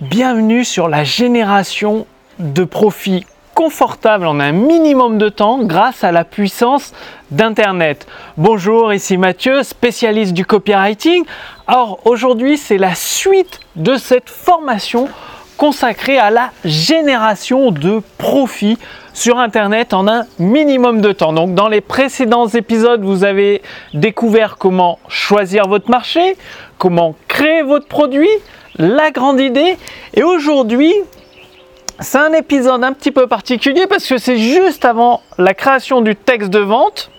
Bienvenue sur la génération de profits confortables en un minimum de temps grâce à la puissance d'Internet. Bonjour, ici Mathieu, spécialiste du copywriting. Alors aujourd'hui, c'est la suite de cette formation consacrée à la génération de profits sur Internet en un minimum de temps. Donc dans les précédents épisodes, vous avez découvert comment choisir votre marché, comment créer votre produit, la grande idée. Et aujourd'hui, c'est un épisode un petit peu particulier parce que c'est juste avant la création du texte de vente,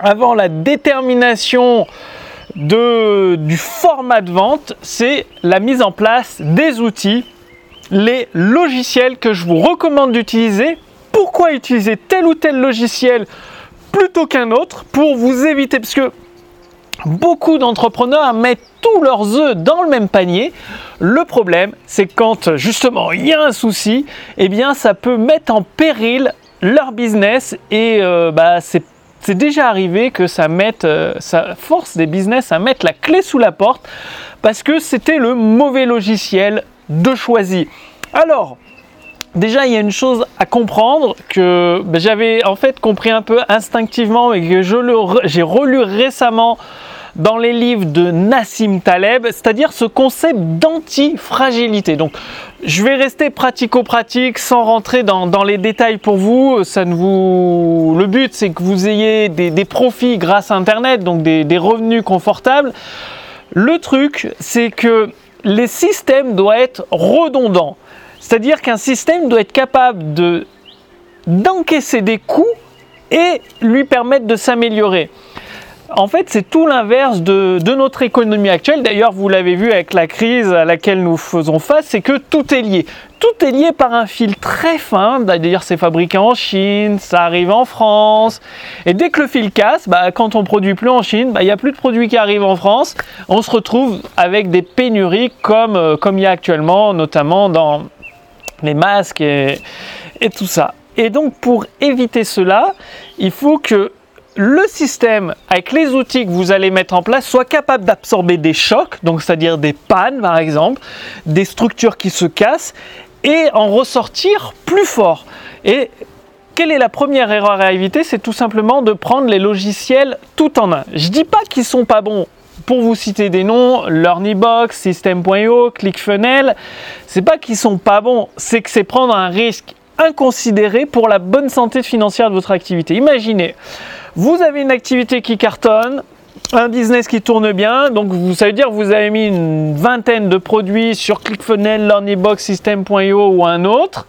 avant la détermination du format de vente, c'est la mise en place des outils, les logiciels que je vous recommande d'utiliser. Pourquoi utiliser tel ou tel logiciel plutôt qu'un autre? Pour vous éviter, parce que beaucoup d'entrepreneurs mettent tous leurs œufs dans le même panier. Le problème, c'est quand justement il y a un souci, eh bien ça peut mettre en péril leur business et euh, bah, c'est déjà arrivé que ça mette, euh, ça force des business à mettre la clé sous la porte parce que c'était le mauvais logiciel de choisi. Alors, Déjà, il y a une chose à comprendre que bah, j'avais en fait compris un peu instinctivement et que j'ai relu récemment dans les livres de Nassim Taleb, c'est-à-dire ce concept d'anti-fragilité. Donc, je vais rester pratico-pratique sans rentrer dans, les détails pour vous... Le but, c'est que vous ayez des, profits grâce à Internet, donc des, des revenus confortables. Le truc, c'est que les systèmes doivent être redondants. C'est-à-dire qu'un système doit être capable de, d'encaisser des coûts et lui permettre de s'améliorer en fait, c'est tout l'inverse de, notre économie actuelle. D'ailleurs, vous l'avez vu avec la crise à laquelle nous faisons face, c'est que tout est lié. Tout est lié par un fil très fin. D'ailleurs, c'est fabriqué en Chine, ça arrive en France. Et dès que le fil casse, bah, quand on produit plus en Chine, bah, il n'y a plus de produits qui arrivent en France. On se retrouve avec des pénuries comme, euh, comme il y a actuellement, notamment dans les masques et, tout ça. Et donc, pour éviter cela, il faut que le système, avec les outils que vous allez mettre en place, soit capable d'absorber des chocs, donc c'est-à-dire des pannes par exemple, des structures qui se cassent, et en ressortir plus fort. Et quelle est la première erreur à éviter? C'est tout simplement de prendre les logiciels tout en un. Je dis pas qu'ils sont pas bons. Pour vous citer des noms, LearnyBox, System.io, ClickFunnels, c'est pas qu'ils sont pas bons, c'est que c'est prendre un risque inconsidéré pour la bonne santé financière de votre activité. Imaginez, vous avez une activité qui cartonne, un business qui tourne bien, donc vous, ça veut dire que vous avez mis une vingtaine de produits sur ClickFunnels, LearnyBox, System.io ou un autre,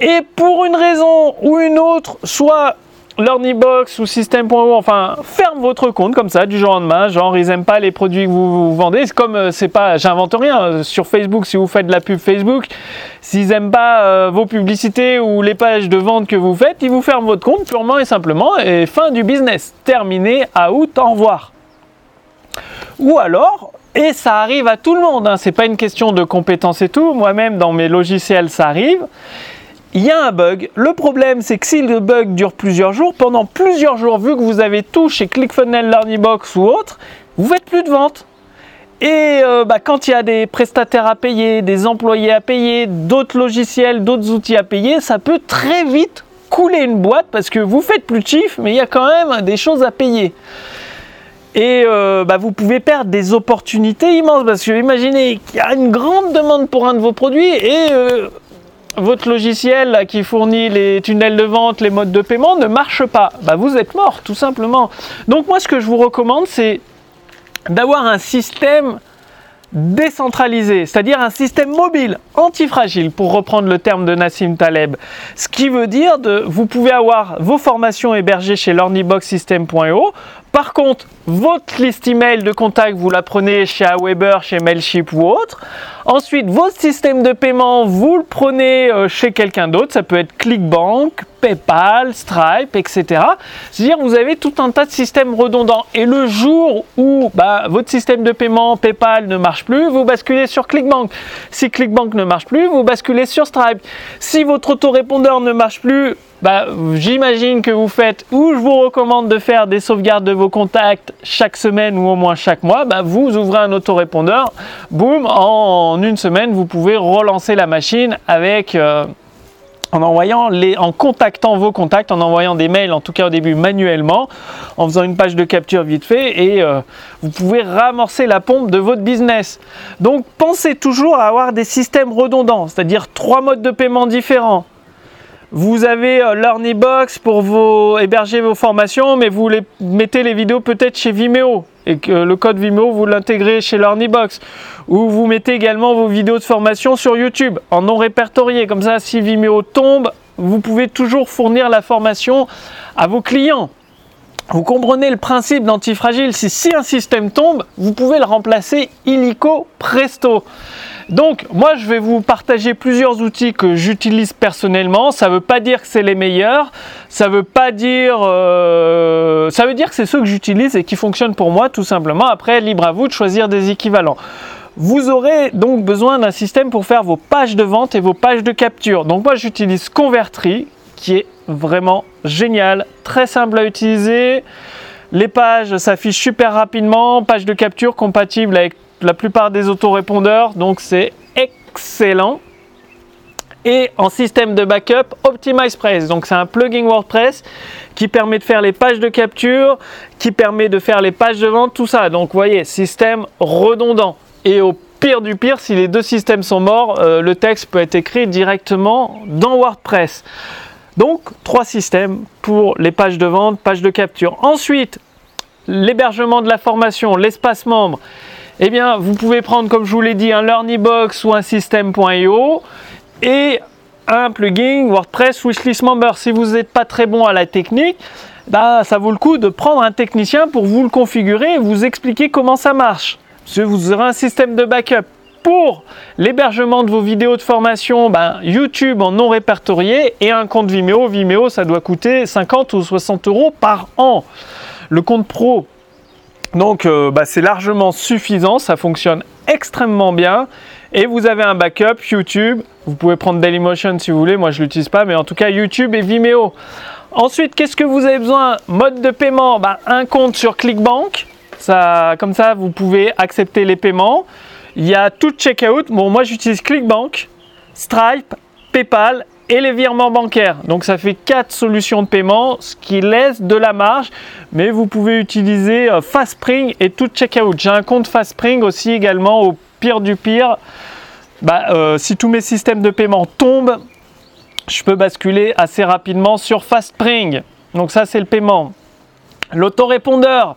et pour une raison ou une autre, soit LearnyBox ou System.io, enfin, ferme votre compte comme ça du jour au lendemain. Genre, ils n'aiment pas les produits que vous, vendez. Comme, euh, c'est pas, j'invente rien. Euh, sur Facebook, si vous faites de la pub Facebook, s'ils n'aiment pas euh, vos publicités ou les pages de vente que vous faites, ils vous ferment votre compte purement et simplement. Et fin du business. Terminé, à août, au revoir. Ou alors, et ça arrive à tout le monde, hein, c'est pas une question de compétence et tout. Moi-même, dans mes logiciels, ça arrive il y a un bug. Le problème, c'est que si le bug dure plusieurs jours, pendant plusieurs jours, vu que vous avez tout chez ClickFunnels, LearnyBox ou autre, vous faites plus de ventes. Et euh, bah, quand il y a des prestataires à payer, des employés à payer, d'autres logiciels, d'autres outils à payer, ça peut très vite couler une boîte parce que vous faites plus de chiffres, mais il y a quand même des choses à payer. Et euh, bah, vous pouvez perdre des opportunités immenses parce que imaginez qu'il y a une grande demande pour un de vos produits et euh, votre logiciel qui fournit les tunnels de vente, les modes de paiement ne marche pas, bah vous êtes mort tout simplement. Donc moi ce que je vous recommande c'est d'avoir un système décentralisé, c'est-à-dire un système mobile antifragile, pour reprendre le terme de Nassim Taleb. Ce qui veut dire que vous pouvez avoir vos formations hébergées chez l'orniboxsystem.io. Par contre, votre liste email de contact, vous la prenez chez Aweber, chez Mailchimp ou autre. Ensuite, votre système de paiement, vous le prenez euh, chez quelqu'un d'autre. Ça peut être ClickBank, PayPal, Stripe, etc. C'est-à-dire vous avez tout un tas de systèmes redondants. Et le jour où bah, votre système de paiement PayPal ne marche plus, vous basculez sur ClickBank. Si ClickBank ne marche plus, vous basculez sur Stripe. Si votre autorépondeur ne marche plus, bah, j'imagine que vous faites ou je vous recommande de faire des sauvegardes de vos contacts chaque semaine ou au moins chaque mois, bah, vous ouvrez un autorépondeur, boum, en une semaine, vous pouvez relancer la machine avec... Euh, en envoyant les, en contactant vos contacts, en envoyant des mails, en tout cas au début manuellement, en faisant une page de capture vite fait, et euh, vous pouvez ramorcer la pompe de votre business. Donc pensez toujours à avoir des systèmes redondants, c'est-à-dire trois modes de paiement différents. Vous avez euh, Box pour héberger vos formations, mais vous mettez les vidéos peut-être chez Vimeo et que le code Vimeo vous l'intégrez chez Box. Ou vous mettez également vos vidéos de formation sur YouTube en non répertorié. Comme ça, si Vimeo tombe, vous pouvez toujours fournir la formation à vos clients. Vous comprenez le principe d'antifragile. Si, un système tombe, vous pouvez le remplacer illico presto. Donc, moi, je vais vous partager plusieurs outils que j'utilise personnellement. Ça ne veut pas dire que c'est les meilleurs. Ça veut pas dire. Euh, ça veut dire que c'est ceux que j'utilise et qui fonctionnent pour moi, tout simplement. Après, libre à vous de choisir des équivalents. Vous aurez donc besoin d'un système pour faire vos pages de vente et vos pages de capture. Donc, moi, j'utilise Convertri, qui est vraiment génial, très simple à utiliser. Les pages s'affichent super rapidement, page de capture compatible avec la plupart des autorépondeurs, donc c'est excellent. Et en système de backup, OptimizePress. Donc c'est un plugin WordPress qui permet de faire les pages de capture, qui permet de faire les pages de vente, tout ça. Donc vous voyez, système redondant. Et au pire du pire, si les deux systèmes sont morts, euh, le texte peut être écrit directement dans WordPress. Donc trois systèmes pour les pages de vente, pages de capture. Ensuite, l'hébergement de la formation, l'espace membre eh bien, vous pouvez prendre, comme je vous l'ai dit, un LearnyBox ou un System.io et un plugin WordPress Wishlist Member. Si vous n'êtes pas très bon à la technique, bah, ça vaut le coup de prendre un technicien pour vous le configurer et vous expliquer comment ça marche. vous aurez un système de backup pour l'hébergement de vos vidéos de formation, ben, YouTube en non répertorié et un compte Vimeo. Vimeo, ça doit coûter 50 ou 60 euros par an. Le compte pro, donc euh, bah, c'est largement suffisant, ça fonctionne extrêmement bien. Et vous avez un backup YouTube. Vous pouvez prendre Dailymotion si vous voulez, moi je ne l'utilise pas, mais en tout cas YouTube et Vimeo. Ensuite, qu'est-ce que vous avez besoin? Mode de paiement, bah, un compte sur ClickBank. Ça, comme ça, vous pouvez accepter les paiements. Il y a tout checkout. Bon, moi j'utilise ClickBank, Stripe, PayPal et les virements bancaires. Donc ça fait quatre solutions de paiement, ce qui laisse de la marge, mais vous pouvez utiliser euh, FastSpring et tout checkout. J'ai un compte FastSpring aussi également au pire du pire. Bah, euh, si tous mes systèmes de paiement tombent, je peux basculer assez rapidement sur FastSpring. Donc ça c'est le paiement. L'autorépondeur,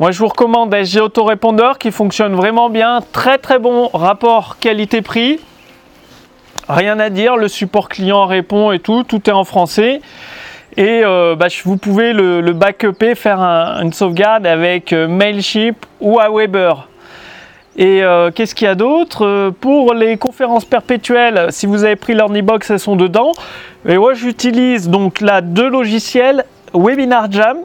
moi je vous recommande SG Autorépondeur qui fonctionne vraiment bien, très très bon rapport qualité-prix. Rien à dire, le support client répond et tout, tout est en français. Et euh, bah, vous pouvez le, le backuper, faire une sauvegarde avec euh, Mailchimp ou Aweber. Et euh, qu'est-ce qu'il y a d'autre? Pour les conférences perpétuelles, si vous avez pris l'Ornibox, elles sont dedans. Et moi, j'utilise donc là deux logiciels, Webinar Jam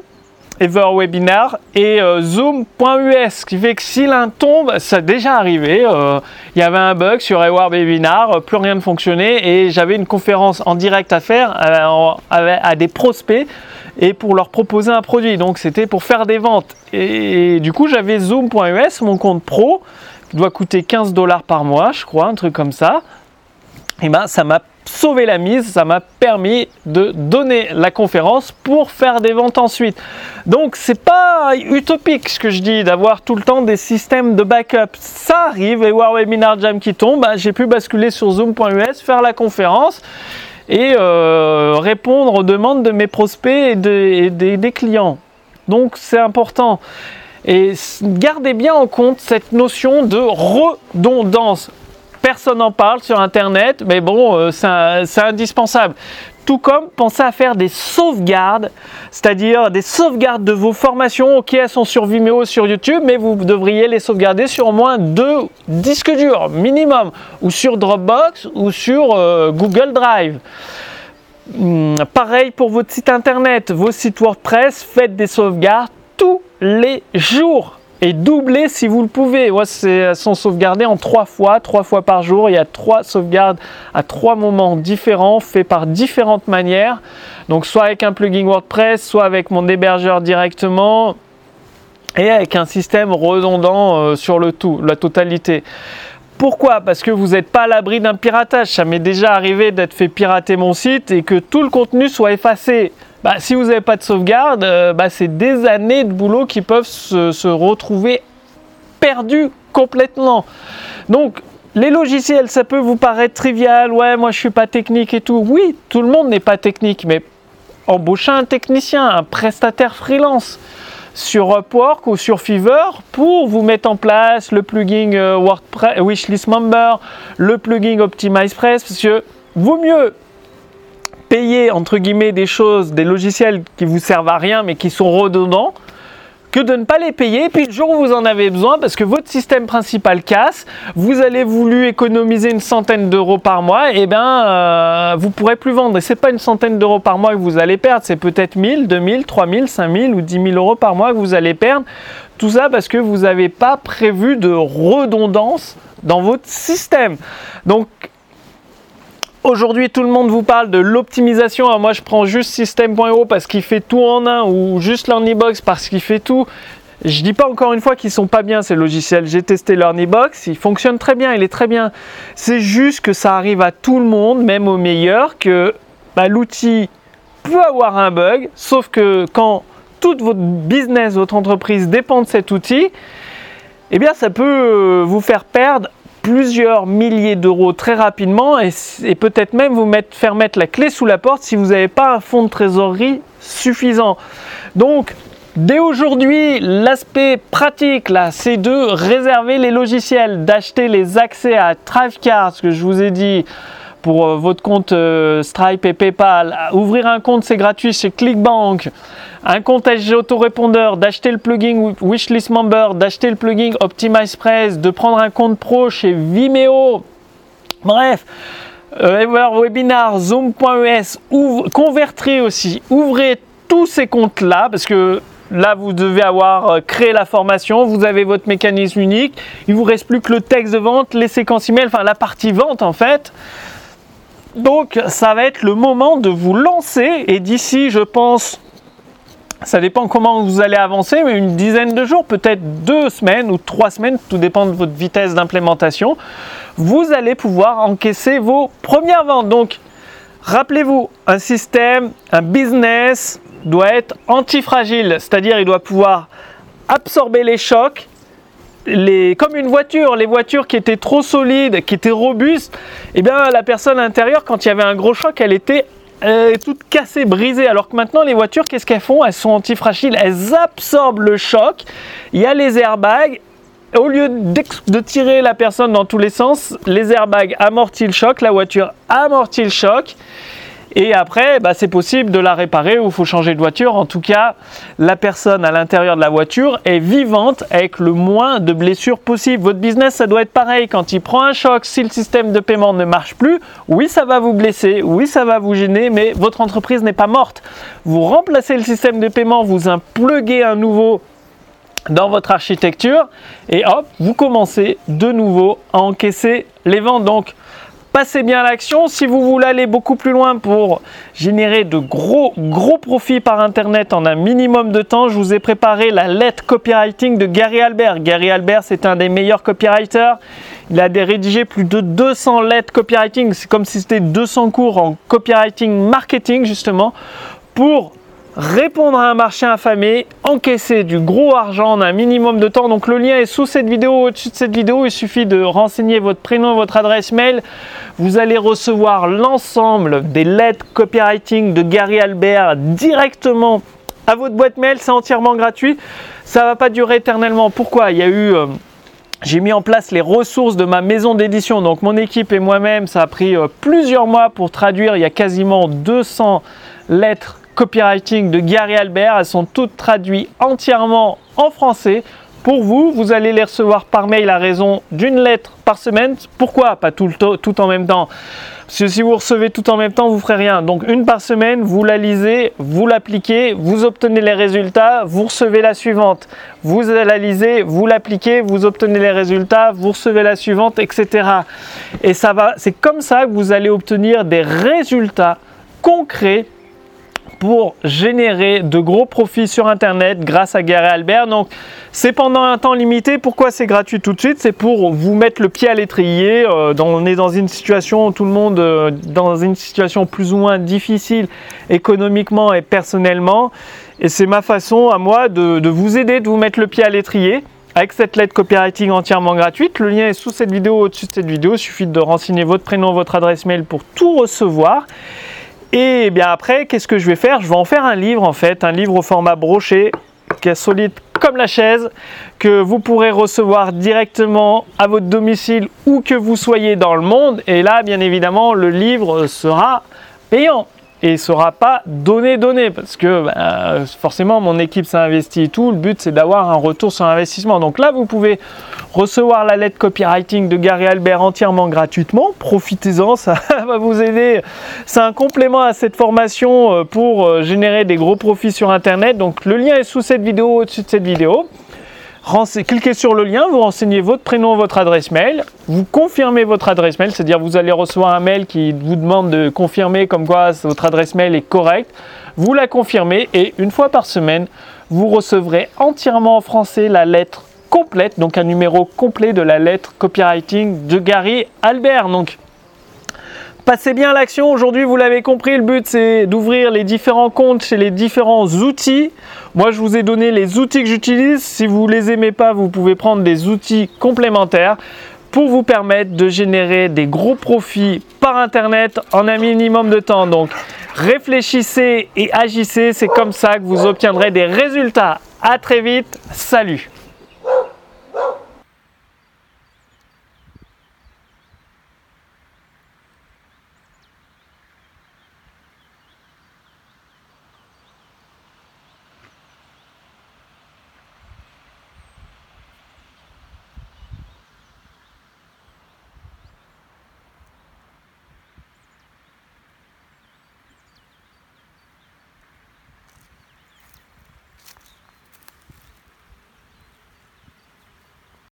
EverWebinar et euh, Zoom.us, qui fait que si l'un tombe, ça déjà arrivé, euh, il y avait un bug sur EverWebinar, euh, plus rien ne fonctionnait et j'avais une conférence en direct à faire à, des prospects et pour leur proposer un produit. Donc c'était pour faire des ventes. Et, du coup, j'avais Zoom.us, mon compte pro, qui doit coûter 15 dollars par mois, je crois, un truc comme ça. Et ben, ça m'a sauver la mise, ça m'a permis de donner la conférence pour faire des ventes ensuite. Donc c'est pas utopique ce que je dis d'avoir tout le temps des systèmes de backup. Ça arrive et voir Webinar Jam qui tombe, bah, j'ai pu basculer sur zoom.us, faire la conférence et euh, répondre aux demandes de mes prospects et, des clients. Donc c'est important. Et gardez bien en compte cette notion de redondance personne n'en parle sur Internet, mais bon, euh, c'est indispensable. Tout comme pensez à faire des sauvegardes, c'est-à-dire des sauvegardes de vos formations. Ok, elles sont sur Vimeo, sur YouTube, mais vous devriez les sauvegarder sur au moins deux disques durs minimum, ou sur Dropbox, ou sur euh, Google Drive. Hmm, pareil pour votre site internet, vos sites WordPress, faites des sauvegardes tous les jours et doubler si vous le pouvez. Ouais, elles sont sauvegardées en trois fois, trois fois par jour. Il y a trois sauvegardes à trois moments différents, faits par différentes manières. Donc soit avec un plugin WordPress, soit avec mon hébergeur directement et avec un système redondant euh, sur le tout, la totalité. Pourquoi? Parce que vous n'êtes pas à l'abri d'un piratage. Ça m'est déjà arrivé d'être fait pirater mon site et que tout le contenu soit effacé. Bah, si vous n'avez pas de sauvegarde, euh, bah, c'est des années de boulot qui peuvent se, retrouver perdus complètement. Donc, les logiciels, ça peut vous paraître trivial. Ouais, moi je suis pas technique et tout. Oui, tout le monde n'est pas technique, mais embauchez un technicien, un prestataire freelance sur Upwork ou sur Fiverr pour vous mettre en place le plugin euh, WordPress, Wishlist Member, le plugin OptimizePress, parce que vaut mieux payer entre guillemets des choses, des logiciels qui vous servent à rien mais qui sont redondants, que de ne pas les payer. Et puis le jour où vous en avez besoin, parce que votre système principal casse, vous allez voulu économiser une centaine d'euros par mois, et eh bien euh, vous pourrez plus vendre. Et c'est pas une centaine d'euros par mois que vous allez perdre, c'est peut-être 1000, 2000, 3000, 5000 ou 10 000 euros par mois que vous allez perdre. Tout ça parce que vous n'avez pas prévu de redondance dans votre système. Donc Aujourd'hui, tout le monde vous parle de l'optimisation. moi, je prends juste System.io parce qu'il fait tout en un ou juste LearnyBox parce qu'il fait tout. Je dis pas encore une fois qu'ils sont pas bien ces logiciels. J'ai testé LearnyBox, il fonctionne très bien, il est très bien. C'est juste que ça arrive à tout le monde, même aux meilleurs, que bah, l'outil peut avoir un bug. Sauf que quand tout votre business, votre entreprise dépend de cet outil, eh bien, ça peut euh, vous faire perdre plusieurs milliers d'euros très rapidement et, peut-être même vous mettre, faire mettre la clé sous la porte si vous n'avez pas un fonds de trésorerie suffisant. Donc, dès aujourd'hui, l'aspect pratique, là, c'est de réserver les logiciels, d'acheter les accès à Thrivecart, ce que je vous ai dit, pour euh, votre compte euh, Stripe et PayPal. Ouvrir un compte, c'est gratuit chez Clickbank. Un compte SG autorépondeur, d'acheter le plugin Wishlist Member, d'acheter le plugin OptimizePress, de prendre un compte pro chez Vimeo. Bref, euh, Webinar, Zoom.es, convertir aussi. Ouvrez tous ces comptes-là parce que Là, vous devez avoir créé la formation, vous avez votre mécanisme unique, il vous reste plus que le texte de vente, les séquences email, enfin la partie vente en fait. Donc ça va être le moment de vous lancer et d'ici je pense ça dépend comment vous allez avancer, mais une dizaine de jours, peut-être deux semaines ou trois semaines, tout dépend de votre vitesse d'implémentation, vous allez pouvoir encaisser vos premières ventes. Donc, rappelez-vous, un système, un business doit être antifragile, c'est-à-dire il doit pouvoir absorber les chocs les, comme une voiture, les voitures qui étaient trop solides, qui étaient robustes, eh bien la personne à l'intérieur, quand il y avait un gros choc, elle était toute cassée, brisée. Alors que maintenant, les voitures, qu'est-ce qu'elles font? Elles sont antifragiles, elles absorbent le choc. Il y a les airbags. Au lieu de tirer la personne dans tous les sens, les airbags amortissent le choc, la voiture amortit le choc. Et après, bah, c'est possible de la réparer ou il faut changer de voiture. En tout cas, la personne à l'intérieur de la voiture est vivante avec le moins de blessures possible. Votre business, ça doit être pareil. Quand il prend un choc, si le système de paiement ne marche plus, oui, ça va vous blesser, oui, ça va vous gêner, mais votre entreprise n'est pas morte. Vous remplacez le système de paiement, vous impluguez un nouveau dans votre architecture et hop, vous commencez de nouveau à encaisser les ventes. Donc, passez bien l'action. Si vous voulez aller beaucoup plus loin pour générer de gros, gros profits par Internet en un minimum de temps, je vous ai préparé la lettre copywriting de Gary Albert. Gary Albert, c'est un des meilleurs copywriters. Il a rédigé plus de 200 lettres copywriting. C'est comme si c'était 200 cours en copywriting marketing, justement, pour répondre à un marché affamé, encaisser du gros argent en un minimum de temps. Donc le lien est sous cette vidéo, au-dessus de cette vidéo. Il suffit de renseigner votre prénom, votre adresse mail. Vous allez recevoir l'ensemble des lettres copywriting de Gary Albert directement à votre boîte mail. C'est entièrement gratuit. Ça ne va pas durer éternellement. Pourquoi? Il y a eu... Euh, j'ai mis en place les ressources de ma maison d'édition. Donc mon équipe et moi-même, ça a pris euh, plusieurs mois pour traduire. Il y a quasiment 200 lettres copywriting de Gary Albert. Elles sont toutes traduites entièrement en français pour vous. Vous allez les recevoir par mail à raison d'une lettre par semaine. Pourquoi Pas tout, le tout en même temps? Parce que si vous recevez tout en même temps, vous ferez rien. Donc une par semaine, vous la lisez, vous l'appliquez, vous obtenez les résultats, vous recevez la suivante. Vous la lisez, vous l'appliquez, vous obtenez les résultats, vous recevez la suivante, etc. Et ça va, c'est comme ça que vous allez obtenir des résultats concrets pour générer de gros profits sur Internet grâce à Gary Albert. Donc, c'est pendant un temps limité. Pourquoi c'est gratuit tout de suite? C'est pour vous mettre le pied à l'étrier. Euh, on est dans une situation, tout le monde, euh, dans une situation plus ou moins difficile économiquement et personnellement. Et c'est ma façon à moi de, de vous aider, de vous mettre le pied à l'étrier avec cette lettre copywriting entièrement gratuite. Le lien est sous cette vidéo, au-dessus de cette vidéo. Il suffit de renseigner votre prénom, votre adresse mail pour tout recevoir. Et bien après, qu'est-ce que je vais faire? Je vais en faire un livre en fait, un livre au format broché, qui est solide comme la chaise, que vous pourrez recevoir directement à votre domicile où que vous soyez dans le monde. Et là, bien évidemment, le livre sera payant et ne sera pas donné donné parce que ben, forcément mon équipe s'est investie et tout. Le but c'est d'avoir un retour sur investissement. Donc là vous pouvez recevoir la lettre copywriting de Gary Albert entièrement gratuitement. Profitez-en, ça va vous aider. C'est un complément à cette formation euh, pour euh, générer des gros profits sur internet. Donc le lien est sous cette vidéo, au-dessus de cette vidéo cliquez sur le lien, vous renseignez votre prénom, votre adresse mail, vous confirmez votre adresse mail, c'est-à-dire vous allez recevoir un mail qui vous demande de confirmer comme quoi votre adresse mail est correcte. Vous la confirmez et une fois par semaine, vous recevrez entièrement en français la lettre complète, donc un numéro complet de la lettre copywriting de Gary Albert. Donc Passez bien l'action. Aujourd'hui, vous l'avez compris, le but c'est d'ouvrir les différents comptes chez les différents outils. Moi, je vous ai donné les outils que j'utilise. Si vous les aimez pas, vous pouvez prendre des outils complémentaires pour vous permettre de générer des gros profits par Internet en un minimum de temps. Donc, réfléchissez et agissez. C'est comme ça que vous obtiendrez des résultats. À très vite. Salut